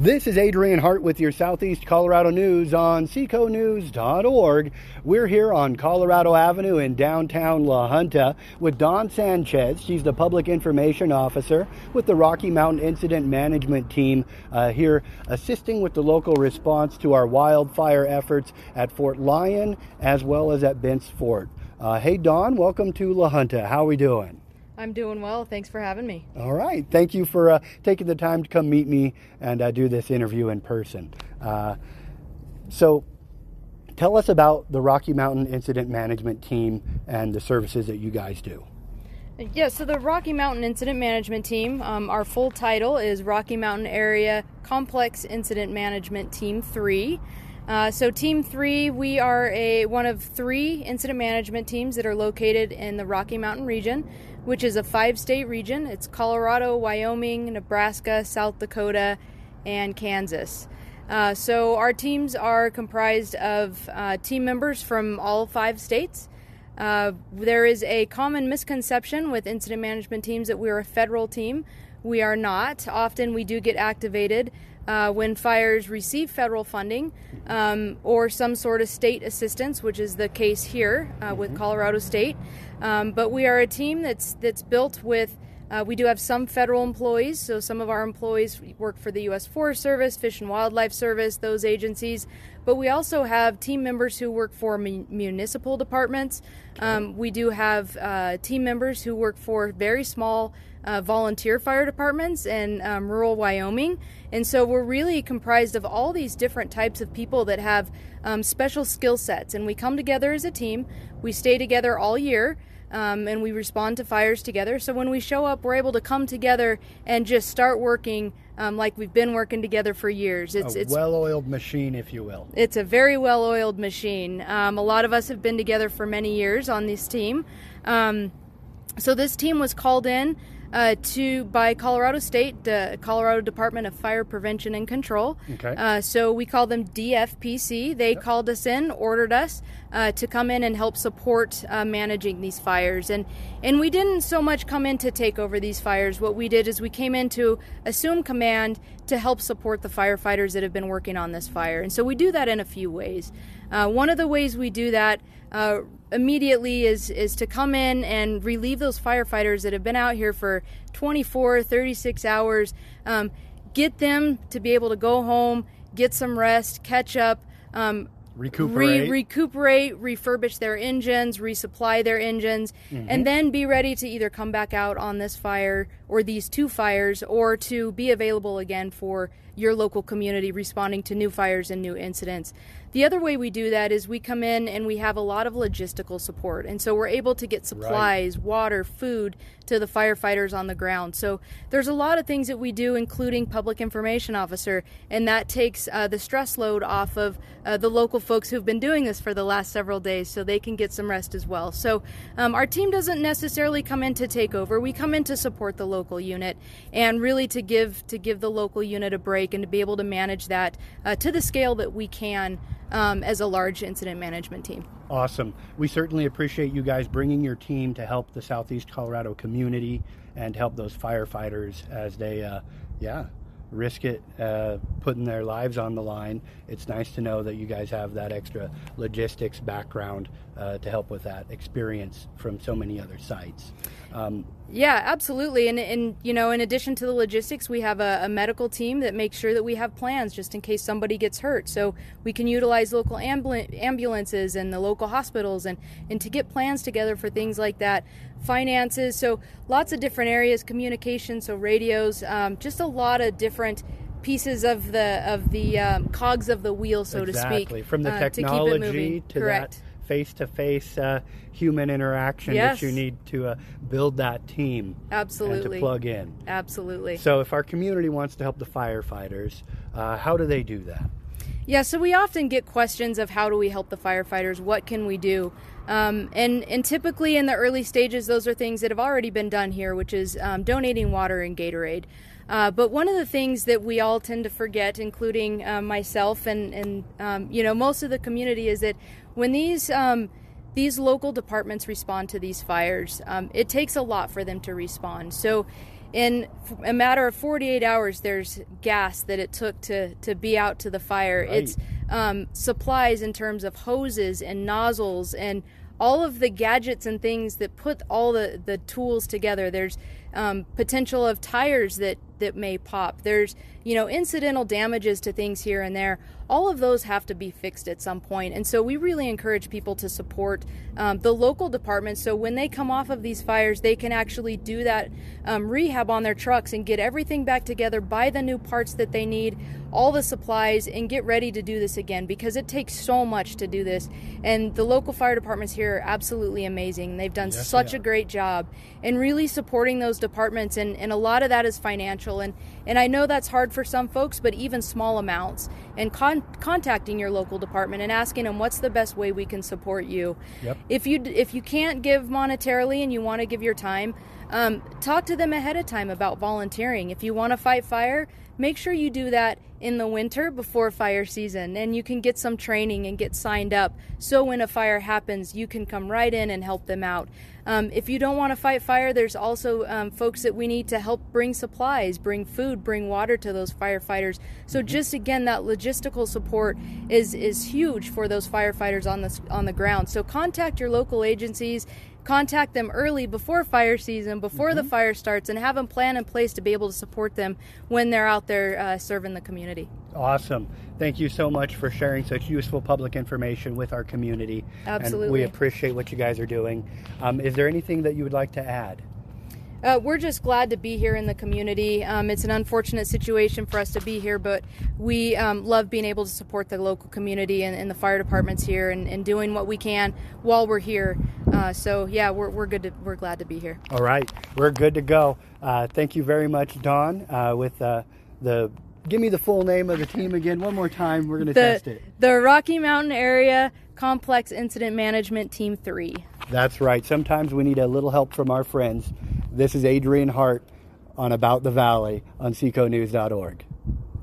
This is Adrian Hart with your Southeast Colorado News on seconews.org. We're here on Colorado Avenue in downtown La Junta with Dawn Sanchez. She's the Public Information Officer with the Rocky Mountain Incident Management Team uh, here assisting with the local response to our wildfire efforts at Fort Lyon as well as at Bent's Fort. Uh, hey, Dawn, welcome to La Junta. How are we doing? I'm doing well. Thanks for having me. All right. Thank you for uh, taking the time to come meet me and uh, do this interview in person. Uh, so, tell us about the Rocky Mountain Incident Management Team and the services that you guys do. Yeah, so the Rocky Mountain Incident Management Team, um, our full title is Rocky Mountain Area Complex Incident Management Team 3. Uh, so Team 3, we are a one of three incident management teams that are located in the Rocky Mountain region which is a five state region. It's Colorado, Wyoming, Nebraska, South Dakota, and Kansas. Uh, so our teams are comprised of uh, team members from all five states. Uh, there is a common misconception with incident management teams that we're a federal team. We are not. Often we do get activated uh, when fires receive federal funding um, or some sort of state assistance, which is the case here uh, with mm-hmm. Colorado State. Um, but we are a team that's that's built with. Uh, we do have some federal employees, so some of our employees work for the U.S. Forest Service, Fish and Wildlife Service, those agencies. But we also have team members who work for municipal departments. Um, we do have uh, team members who work for very small uh, volunteer fire departments in um, rural Wyoming. And so we're really comprised of all these different types of people that have um, special skill sets. And we come together as a team, we stay together all year. Um, and we respond to fires together. So when we show up, we're able to come together and just start working um, like we've been working together for years. It's a well-oiled machine, if you will. It's a very well-oiled machine. Um, a lot of us have been together for many years on this team. Um, so this team was called in uh, to by Colorado State, the Colorado Department of Fire Prevention and Control. Okay. Uh, so we call them DFPC. They yep. called us in, ordered us uh, to come in and help support uh, managing these fires. And and we didn't so much come in to take over these fires. What we did is we came in to assume command to help support the firefighters that have been working on this fire. And so we do that in a few ways. Uh, one of the ways we do that uh, immediately is is to come in and relieve those firefighters that have been out here for 24 36 hours um, get them to be able to go home get some rest catch up um, recuperate. Re- recuperate refurbish their engines resupply their engines mm-hmm. and then be ready to either come back out on this fire or these two fires or to be available again for your local community responding to new fires and new incidents the other way we do that is we come in and we have a lot of logistical support. And so we're able to get supplies, right. water, food to the firefighters on the ground. So there's a lot of things that we do, including public information officer, and that takes uh, the stress load off of uh, the local folks who've been doing this for the last several days so they can get some rest as well. So um, our team doesn't necessarily come in to take over. We come in to support the local unit and really to give to give the local unit a break and to be able to manage that uh, to the scale that we can um, as a large incident management team. Awesome. We certainly appreciate you guys bringing your team to help the Southeast Colorado community and help those firefighters as they, uh, yeah, risk it, uh, putting their lives on the line. It's nice to know that you guys have that extra logistics background uh, to help with that experience from so many other sites. Um, yeah, absolutely. And, and, you know, in addition to the logistics, we have a, a, medical team that makes sure that we have plans just in case somebody gets hurt. So we can utilize local ambul- ambulances and the local hospitals and, and to get plans together for things like that. Finances, so lots of different areas, communication, so radios, um, just a lot of different pieces of the of the um, cogs of the wheel, so exactly. to speak. Exactly. From the technology to, to that face to face human interaction yes. that you need to uh, build that team absolutely to plug in absolutely so if our community wants to help the firefighters uh, how do they do that yeah so we often get questions of how do we help the firefighters? What can we do? Um, and and typically in the early stages those are things that have already been done here which is um, donating water and gatorade. Uh, but one of the things that we all tend to forget, including uh, myself and, and um, you know most of the community, is that when these um, these local departments respond to these fires, um, it takes a lot for them to respond. So in a matter of 48 hours, there's gas that it took to, to be out to the fire. Right. It's um, supplies in terms of hoses and nozzles and all of the gadgets and things that put all the, the tools together. There's um, potential of tires that, that may pop. There's, you know, incidental damages to things here and there. All of those have to be fixed at some point. And so we really encourage people to support um, the local departments so when they come off of these fires, they can actually do that um, rehab on their trucks and get everything back together, buy the new parts that they need, all the supplies, and get ready to do this again because it takes so much to do this. And the local fire departments here are absolutely amazing. They've done Yes, such they a great job in really supporting those departments and, and a lot of that is financial and and I know that's hard for some folks but even small amounts and con- contacting your local department and asking them what's the best way we can support you? Yep. if you if you can't give monetarily and you want to give your time um, talk to them ahead of time about volunteering. If you want to fight fire make sure you do that in the winter before fire season and you can get some training and get signed up. So when a fire happens you can come right in and help them out. Um, if you don't want to fight fire there's also um, folks that we need to help bring supplies bring food bring water to those firefighters. So just again that logistical support is is huge for those firefighters on the on the ground. So contact your local agencies contact them early before fire season, before the fire starts, and have them plan in place to be able to support them when they're out there uh, serving the community. Awesome. Thank you so much for sharing such useful public information with our community. And we appreciate what you guys are doing. Um, is there anything that you would like to add? Uh, we're just glad to be here in the community. Um, it's an unfortunate situation for us to be here, but we um, love being able to support the local community and, and the fire departments here and, and doing what we can while we're here. Uh, so yeah, we're, we're good. To, we're glad to be here. All right, we're good to go. Uh, thank you very much, Dawn. Uh, with uh, the give me the full name of the team again one more time. We're going to test it. the Rocky Mountain Area Complex Incident Management Team Three. That's right. Sometimes we need a little help from our friends. This is Adrian Hart on About the Valley on seconews.org.